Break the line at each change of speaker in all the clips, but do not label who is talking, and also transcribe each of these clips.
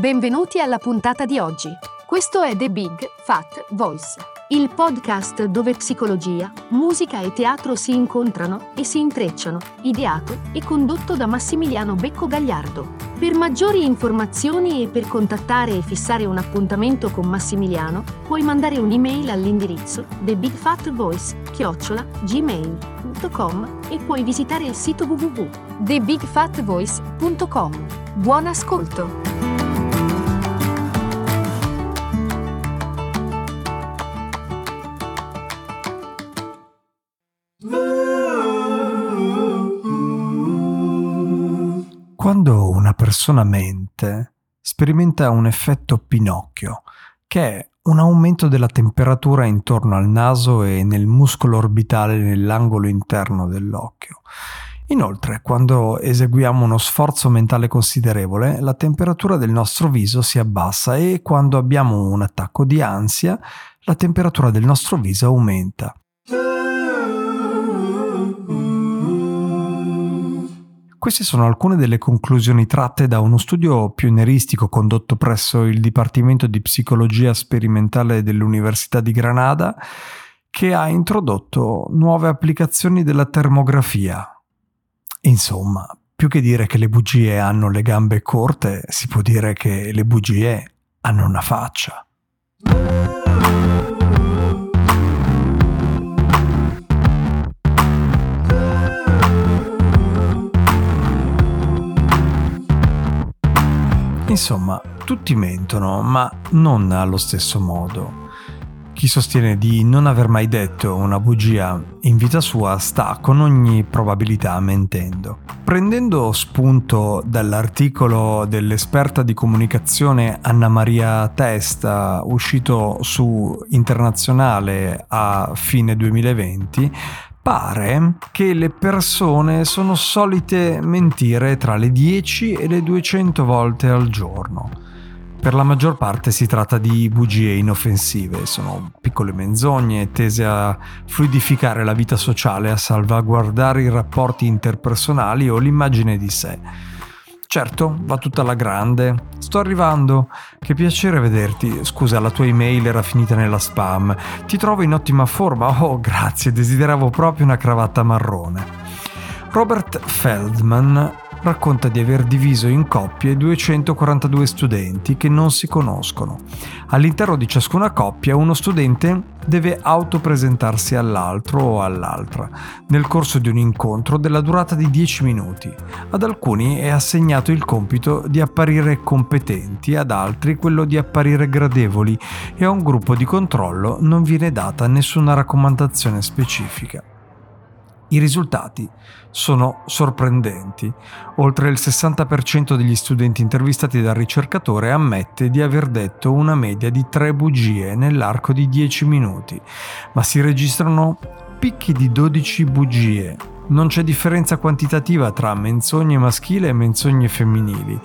Benvenuti alla puntata di oggi. Questo è The Big Fat Voice, il podcast dove psicologia, musica e teatro si incontrano e si intrecciano, ideato e condotto da Massimiliano Becco Gagliardo. Per maggiori informazioni e per contattare e fissare un appuntamento con Massimiliano, puoi mandare un'email all'indirizzo thebigfatvoice-gmail.com e puoi visitare il sito www.thebigfatvoice.com. Buon ascolto!
Quando una persona mente, sperimenta un effetto Pinocchio, che è un aumento della temperatura intorno al naso e nel muscolo orbitale nell'angolo interno dell'occhio. Inoltre, quando eseguiamo uno sforzo mentale considerevole, la temperatura del nostro viso si abbassa e quando abbiamo un attacco di ansia, la temperatura del nostro viso aumenta. Queste sono alcune delle conclusioni tratte da uno studio pionieristico condotto presso il Dipartimento di Psicologia Sperimentale dell'Università di Granada che ha introdotto nuove applicazioni della termografia. Insomma, più che dire che le bugie hanno le gambe corte, si può dire che le bugie hanno una faccia. Insomma, tutti mentono, ma non allo stesso modo. Chi sostiene di non aver mai detto una bugia in vita sua sta con ogni probabilità mentendo. Prendendo spunto dall'articolo dell'esperta di comunicazione Anna Maria Testa uscito su Internazionale a fine 2020, pare che le persone sono solite mentire tra le 10 e le 200 volte al giorno. Per la maggior parte si tratta di bugie inoffensive, sono piccole menzogne tese a fluidificare la vita sociale, a salvaguardare i rapporti interpersonali o l'immagine di sé Certo, va tutta alla grande. Sto arrivando. Che piacere vederti. Scusa, la tua email era finita nella spam. Ti trovo in ottima forma. Oh, grazie, desideravo proprio una cravatta marrone. Robert Feldman racconta di aver diviso in coppie 242 studenti che non si conoscono. All'interno di ciascuna coppia uno studente deve autopresentarsi all'altro o all'altra nel corso di un incontro della durata di 10 minuti. Ad alcuni è assegnato il compito di apparire competenti, ad altri quello di apparire gradevoli e a un gruppo di controllo non viene data nessuna raccomandazione specifica. I risultati sono sorprendenti. Oltre il 60% degli studenti intervistati dal ricercatore ammette di aver detto una media di tre bugie nell'arco di 10 minuti, ma si registrano picchi di 12 bugie. Non c'è differenza quantitativa tra menzogne maschili e menzogne femminili,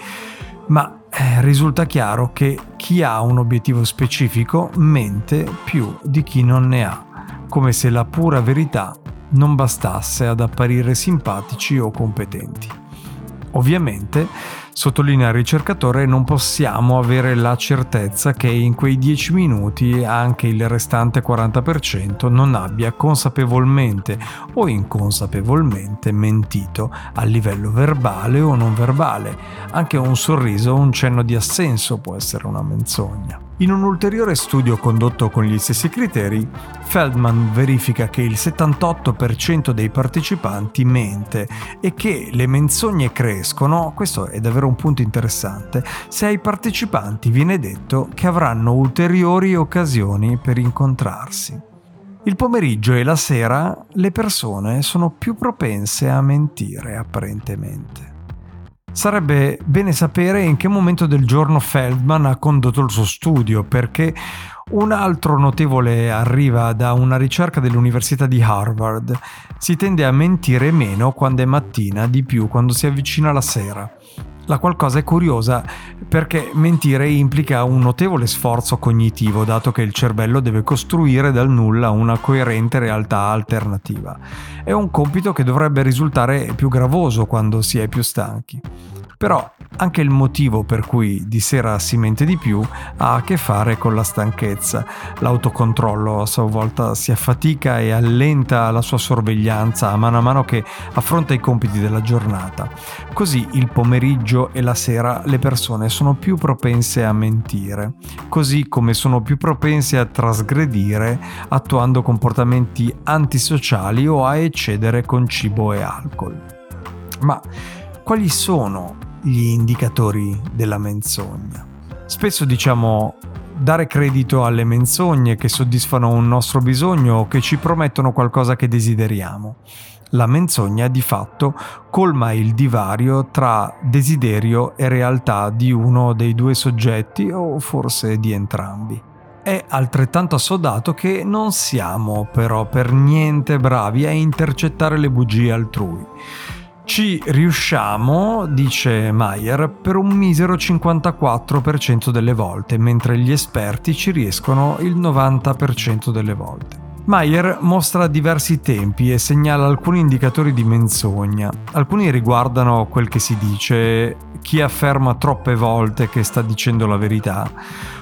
ma eh, risulta chiaro che chi ha un obiettivo specifico mente più di chi non ne ha, come se la pura verità non bastasse ad apparire simpatici o competenti. Ovviamente, sottolinea il ricercatore, non possiamo avere la certezza che in quei 10 minuti anche il restante 40% non abbia consapevolmente o inconsapevolmente mentito a livello verbale o non verbale. Anche un sorriso o un cenno di assenso può essere una menzogna. In un ulteriore studio condotto con gli stessi criteri, Feldman verifica che il 78% dei partecipanti mente e che le menzogne crescono, questo è davvero un punto interessante, se ai partecipanti viene detto che avranno ulteriori occasioni per incontrarsi. Il pomeriggio e la sera le persone sono più propense a mentire apparentemente. Sarebbe bene sapere in che momento del giorno Feldman ha condotto il suo studio, perché un altro notevole arriva da una ricerca dell'Università di Harvard. Si tende a mentire meno quando è mattina, di più quando si avvicina la sera. La qualcosa è curiosa perché mentire implica un notevole sforzo cognitivo, dato che il cervello deve costruire dal nulla una coerente realtà alternativa. È un compito che dovrebbe risultare più gravoso quando si è più stanchi. Però anche il motivo per cui di sera si mente di più ha a che fare con la stanchezza. L'autocontrollo a sua volta si affatica e allenta la sua sorveglianza a mano a mano che affronta i compiti della giornata. Così il pomeriggio e la sera le persone sono più propense a mentire, così come sono più propense a trasgredire attuando comportamenti antisociali o a eccedere con cibo e alcol. Ma quali sono gli indicatori della menzogna. Spesso diciamo dare credito alle menzogne che soddisfano un nostro bisogno o che ci promettono qualcosa che desideriamo. La menzogna di fatto colma il divario tra desiderio e realtà di uno dei due soggetti o forse di entrambi. È altrettanto assodato che non siamo però per niente bravi a intercettare le bugie altrui. Ci riusciamo, dice Mayer, per un misero 54% delle volte, mentre gli esperti ci riescono il 90% delle volte. Mayer mostra diversi tempi e segnala alcuni indicatori di menzogna. Alcuni riguardano quel che si dice, chi afferma troppe volte che sta dicendo la verità,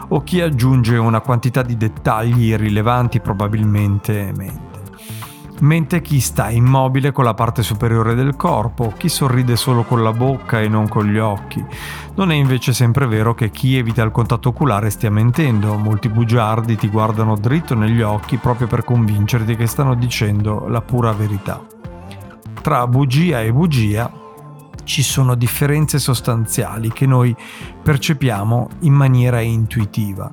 o chi aggiunge una quantità di dettagli irrilevanti probabilmente mente mentre chi sta immobile con la parte superiore del corpo, chi sorride solo con la bocca e non con gli occhi. Non è invece sempre vero che chi evita il contatto oculare stia mentendo, molti bugiardi ti guardano dritto negli occhi proprio per convincerti che stanno dicendo la pura verità. Tra bugia e bugia ci sono differenze sostanziali che noi percepiamo in maniera intuitiva.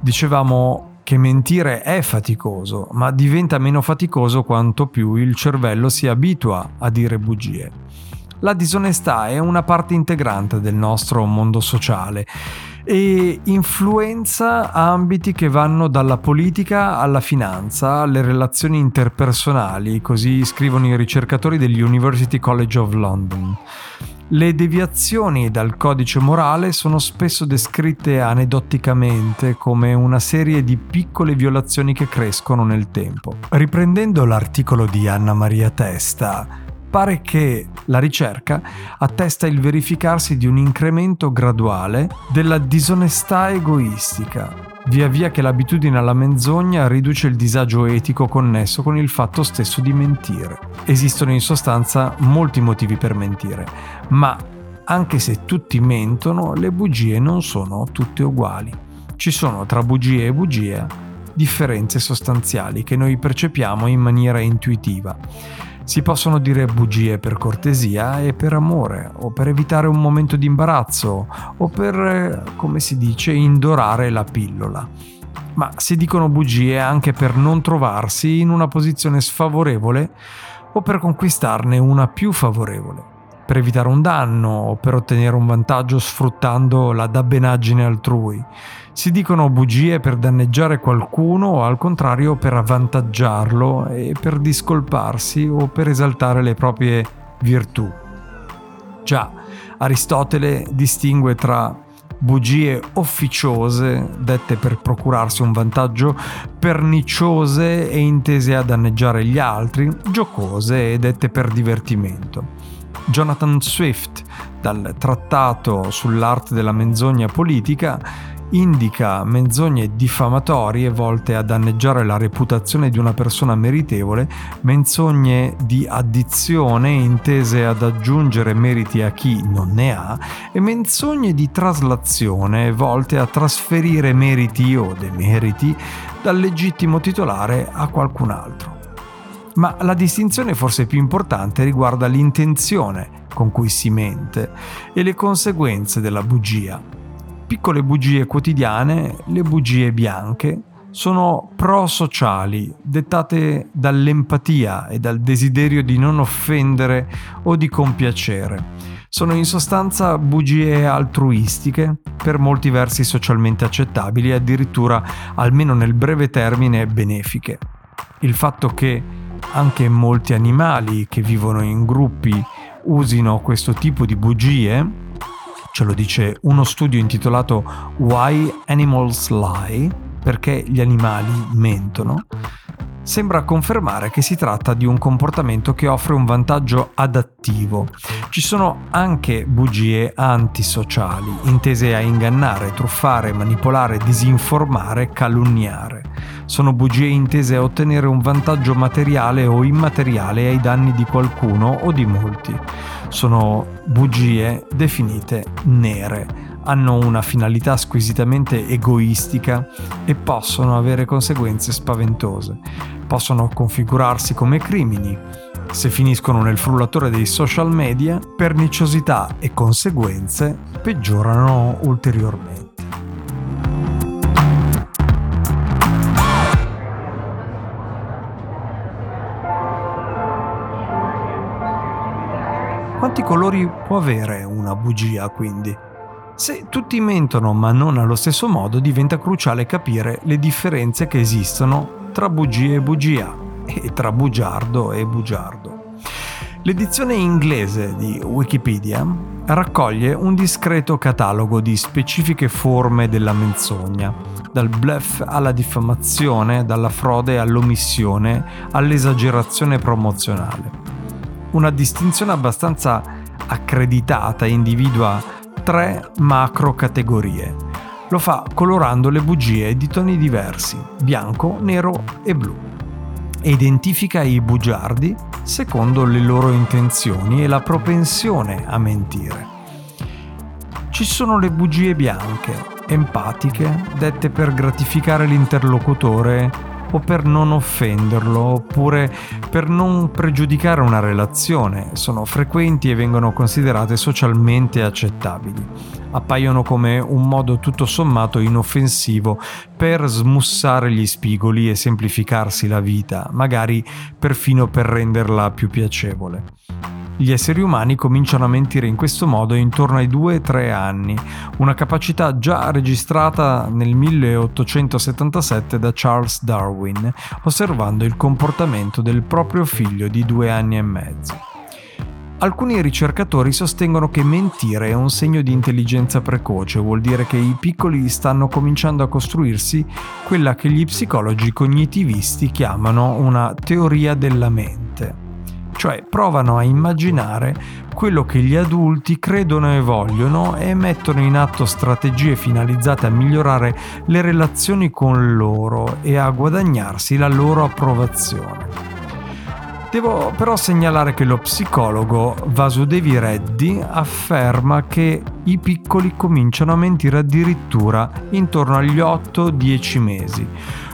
Dicevamo che mentire è faticoso, ma diventa meno faticoso quanto più il cervello si abitua a dire bugie. La disonestà è una parte integrante del nostro mondo sociale e influenza ambiti che vanno dalla politica alla finanza, alle relazioni interpersonali, così scrivono i ricercatori degli University College of London. Le deviazioni dal codice morale sono spesso descritte aneddoticamente come una serie di piccole violazioni che crescono nel tempo. Riprendendo l'articolo di Anna Maria Testa, pare che la ricerca attesta il verificarsi di un incremento graduale della disonestà egoistica, via via che l'abitudine alla menzogna riduce il disagio etico connesso con il fatto stesso di mentire. Esistono in sostanza molti motivi per mentire, ma anche se tutti mentono, le bugie non sono tutte uguali. Ci sono tra bugie e bugia differenze sostanziali che noi percepiamo in maniera intuitiva si possono dire bugie per cortesia e per amore, o per evitare un momento di imbarazzo, o per, come si dice, indorare la pillola. Ma si dicono bugie anche per non trovarsi in una posizione sfavorevole o per conquistarne una più favorevole, per evitare un danno o per ottenere un vantaggio sfruttando la dabbenaggine altrui si dicono bugie per danneggiare qualcuno o al contrario per avvantaggiarlo e per discolparsi o per esaltare le proprie virtù. Già, Aristotele distingue tra bugie officiose, dette per procurarsi un vantaggio, perniciose e intese a danneggiare gli altri, giocose e dette per divertimento. Jonathan Swift, dal trattato sull'arte della menzogna politica, indica menzogne diffamatorie volte a danneggiare la reputazione di una persona meritevole, menzogne di addizione intese ad aggiungere meriti a chi non ne ha e menzogne di traslazione volte a trasferire meriti o demeriti dal legittimo titolare a qualcun altro. Ma la distinzione forse più importante riguarda l'intenzione con cui si mente e le conseguenze della bugia piccole bugie quotidiane, le bugie bianche, sono pro-sociali, dettate dall'empatia e dal desiderio di non offendere o di compiacere. Sono in sostanza bugie altruistiche, per molti versi socialmente accettabili e addirittura, almeno nel breve termine, benefiche. Il fatto che anche molti animali che vivono in gruppi usino questo tipo di bugie. Ce lo dice uno studio intitolato Why Animals Lie, perché gli animali mentono, sembra confermare che si tratta di un comportamento che offre un vantaggio adattivo. Ci sono anche bugie antisociali, intese a ingannare, truffare, manipolare, disinformare, calunniare. Sono bugie intese a ottenere un vantaggio materiale o immateriale ai danni di qualcuno o di molti. Sono bugie definite nere hanno una finalità squisitamente egoistica e possono avere conseguenze spaventose. Possono configurarsi come crimini. Se finiscono nel frullatore dei social media, perniciosità e conseguenze peggiorano ulteriormente. Quanti colori può avere una bugia quindi? Se tutti mentono ma non allo stesso modo, diventa cruciale capire le differenze che esistono tra bugie e bugia e tra bugiardo e bugiardo. L'edizione inglese di Wikipedia raccoglie un discreto catalogo di specifiche forme della menzogna, dal bluff alla diffamazione, dalla frode all'omissione, all'esagerazione promozionale. Una distinzione abbastanza accreditata individua tre macro categorie. Lo fa colorando le bugie di toni diversi, bianco, nero e blu. E identifica i bugiardi secondo le loro intenzioni e la propensione a mentire. Ci sono le bugie bianche, empatiche, dette per gratificare l'interlocutore o per non offenderlo oppure per non pregiudicare una relazione. Sono frequenti e vengono considerate socialmente accettabili. Appaiono come un modo tutto sommato inoffensivo per smussare gli spigoli e semplificarsi la vita, magari perfino per renderla più piacevole. Gli esseri umani cominciano a mentire in questo modo intorno ai 2-3 anni, una capacità già registrata nel 1877 da Charles Darwin, osservando il comportamento del proprio figlio di due anni e mezzo. Alcuni ricercatori sostengono che mentire è un segno di intelligenza precoce, vuol dire che i piccoli stanno cominciando a costruirsi quella che gli psicologi cognitivisti chiamano una teoria della mente cioè provano a immaginare quello che gli adulti credono e vogliono e mettono in atto strategie finalizzate a migliorare le relazioni con loro e a guadagnarsi la loro approvazione. Devo però segnalare che lo psicologo Vasudevi Reddy afferma che i piccoli cominciano a mentire addirittura intorno agli 8-10 mesi.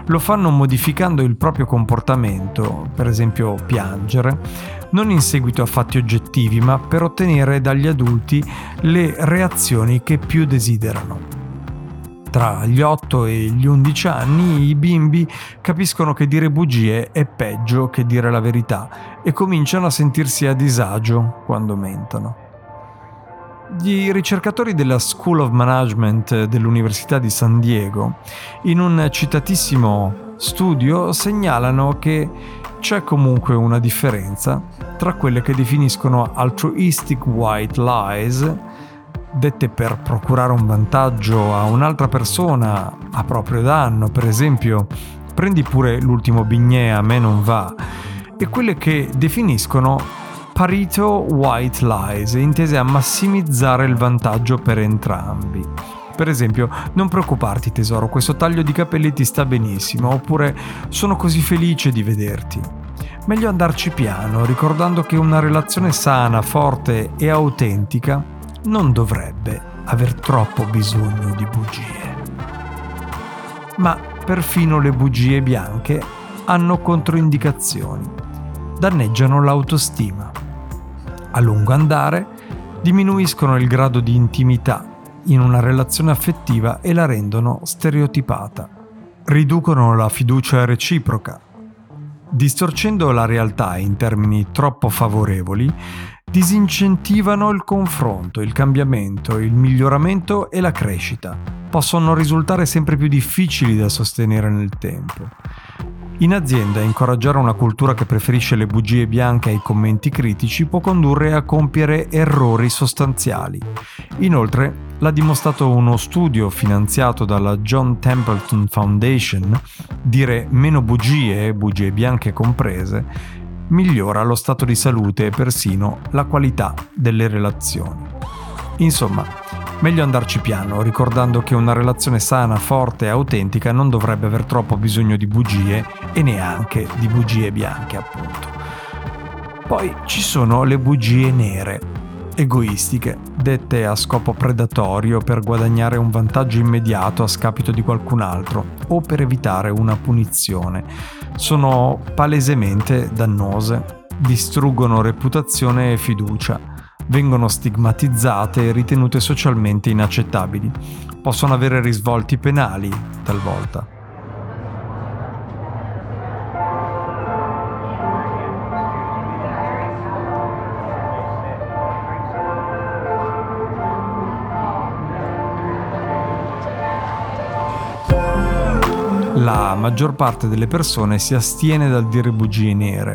Lo fanno modificando il proprio comportamento, per esempio piangere, non in seguito a fatti oggettivi, ma per ottenere dagli adulti le reazioni che più desiderano. Tra gli 8 e gli 11 anni i bimbi capiscono che dire bugie è peggio che dire la verità e cominciano a sentirsi a disagio quando mentono. Gli ricercatori della School of Management dell'Università di San Diego, in un citatissimo studio, segnalano che c'è comunque una differenza tra quelle che definiscono altruistic white lies dette per procurare un vantaggio a un'altra persona a proprio danno, per esempio prendi pure l'ultimo bignè, a me non va, e quelle che definiscono Pareto White Lies, intese a massimizzare il vantaggio per entrambi. Per esempio, non preoccuparti tesoro, questo taglio di capelli ti sta benissimo, oppure sono così felice di vederti. Meglio andarci piano, ricordando che una relazione sana, forte e autentica non dovrebbe aver troppo bisogno di bugie. Ma perfino le bugie bianche hanno controindicazioni. Danneggiano l'autostima. A lungo andare diminuiscono il grado di intimità in una relazione affettiva e la rendono stereotipata. Riducono la fiducia reciproca. Distorcendo la realtà in termini troppo favorevoli, disincentivano il confronto, il cambiamento, il miglioramento e la crescita. Possono risultare sempre più difficili da sostenere nel tempo. In azienda incoraggiare una cultura che preferisce le bugie bianche ai commenti critici può condurre a compiere errori sostanziali. Inoltre, l'ha dimostrato uno studio finanziato dalla John Templeton Foundation, dire meno bugie, bugie bianche comprese, migliora lo stato di salute e persino la qualità delle relazioni. Insomma, Meglio andarci piano, ricordando che una relazione sana, forte e autentica non dovrebbe aver troppo bisogno di bugie e neanche di bugie bianche, appunto. Poi ci sono le bugie nere, egoistiche, dette a scopo predatorio per guadagnare un vantaggio immediato a scapito di qualcun altro o per evitare una punizione. Sono palesemente dannose, distruggono reputazione e fiducia vengono stigmatizzate e ritenute socialmente inaccettabili. Possono avere risvolti penali, talvolta. La maggior parte delle persone si astiene dal dire bugie nere.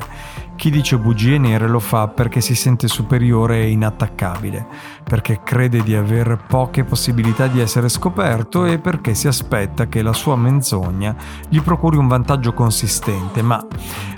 Chi dice bugie nere lo fa perché si sente superiore e inattaccabile, perché crede di aver poche possibilità di essere scoperto e perché si aspetta che la sua menzogna gli procuri un vantaggio consistente, ma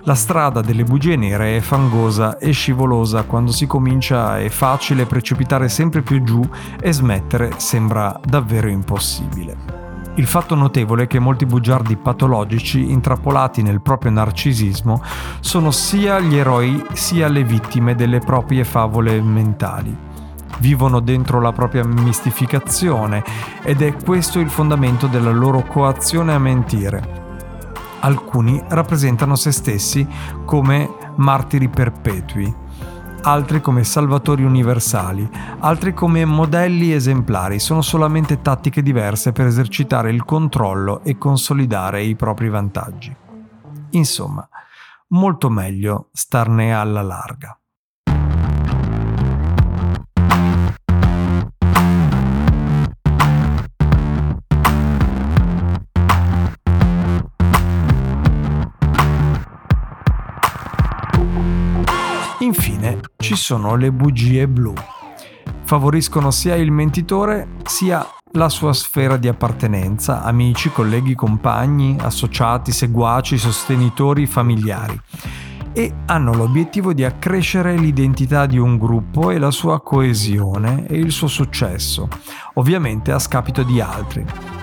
la strada delle bugie nere è fangosa e scivolosa. Quando si comincia è facile precipitare sempre più giù e smettere sembra davvero impossibile. Il fatto notevole è che molti bugiardi patologici, intrappolati nel proprio narcisismo, sono sia gli eroi sia le vittime delle proprie favole mentali. Vivono dentro la propria mistificazione ed è questo il fondamento della loro coazione a mentire. Alcuni rappresentano se stessi come martiri perpetui, altri come salvatori universali, altri come modelli esemplari, sono solamente tattiche diverse per esercitare il controllo e consolidare i propri vantaggi. Insomma, molto meglio starne alla larga. Ci sono le bugie blu. Favoriscono sia il mentitore sia la sua sfera di appartenenza, amici, colleghi, compagni, associati, seguaci, sostenitori, familiari e hanno l'obiettivo di accrescere l'identità di un gruppo e la sua coesione e il suo successo, ovviamente a scapito di altri.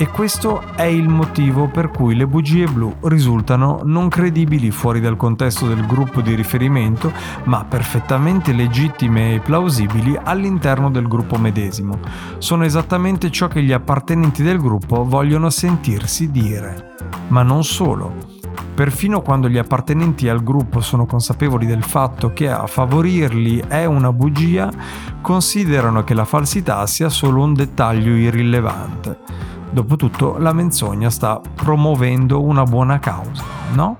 E questo è il motivo per cui le bugie blu risultano non credibili fuori dal contesto del gruppo di riferimento, ma perfettamente legittime e plausibili all'interno del gruppo medesimo. Sono esattamente ciò che gli appartenenti del gruppo vogliono sentirsi dire. Ma non solo. Perfino quando gli appartenenti al gruppo sono consapevoli del fatto che a favorirli è una bugia, considerano che la falsità sia solo un dettaglio irrilevante. Dopotutto la menzogna sta promuovendo una buona causa, no?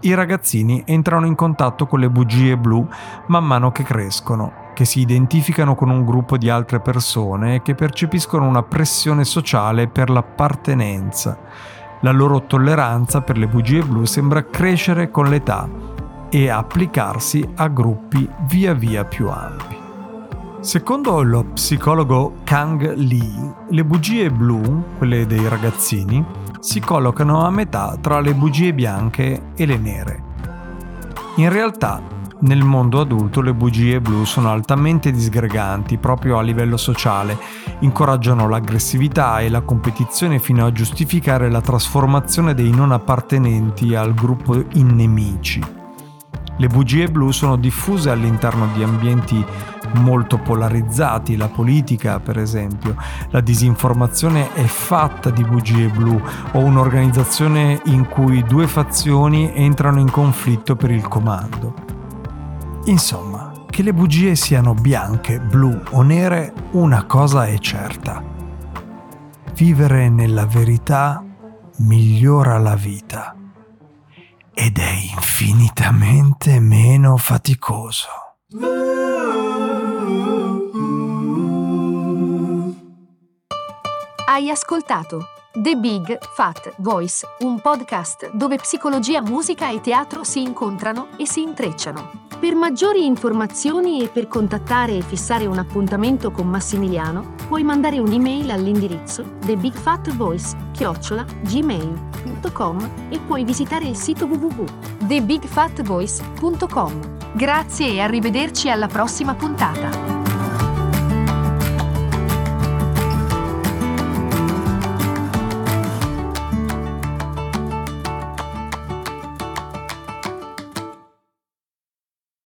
I ragazzini entrano in contatto con le bugie blu man mano che crescono, che si identificano con un gruppo di altre persone e che percepiscono una pressione sociale per l'appartenenza. La loro tolleranza per le bugie blu sembra crescere con l'età e applicarsi a gruppi via via più ampi. Secondo lo psicologo Kang Lee, le bugie blu, quelle dei ragazzini, si collocano a metà tra le bugie bianche e le nere. In realtà, nel mondo adulto le bugie blu sono altamente disgreganti proprio a livello sociale, incoraggiano l'aggressività e la competizione fino a giustificare la trasformazione dei non appartenenti al gruppo in nemici. Le bugie blu sono diffuse all'interno di ambienti molto polarizzati, la politica per esempio. La disinformazione è fatta di bugie blu o un'organizzazione in cui due fazioni entrano in conflitto per il comando. Insomma, che le bugie siano bianche, blu o nere, una cosa è certa. Vivere nella verità migliora la vita ed è infinitamente meno faticoso.
Hai ascoltato The Big Fat Voice, un podcast dove psicologia, musica e teatro si incontrano e si intrecciano. Per maggiori informazioni e per contattare e fissare un appuntamento con Massimiliano, puoi mandare un'email all'indirizzo thebigfatvoice-gmail.com e puoi visitare il sito www.thebigfatvoice.com. Grazie e arrivederci alla prossima puntata.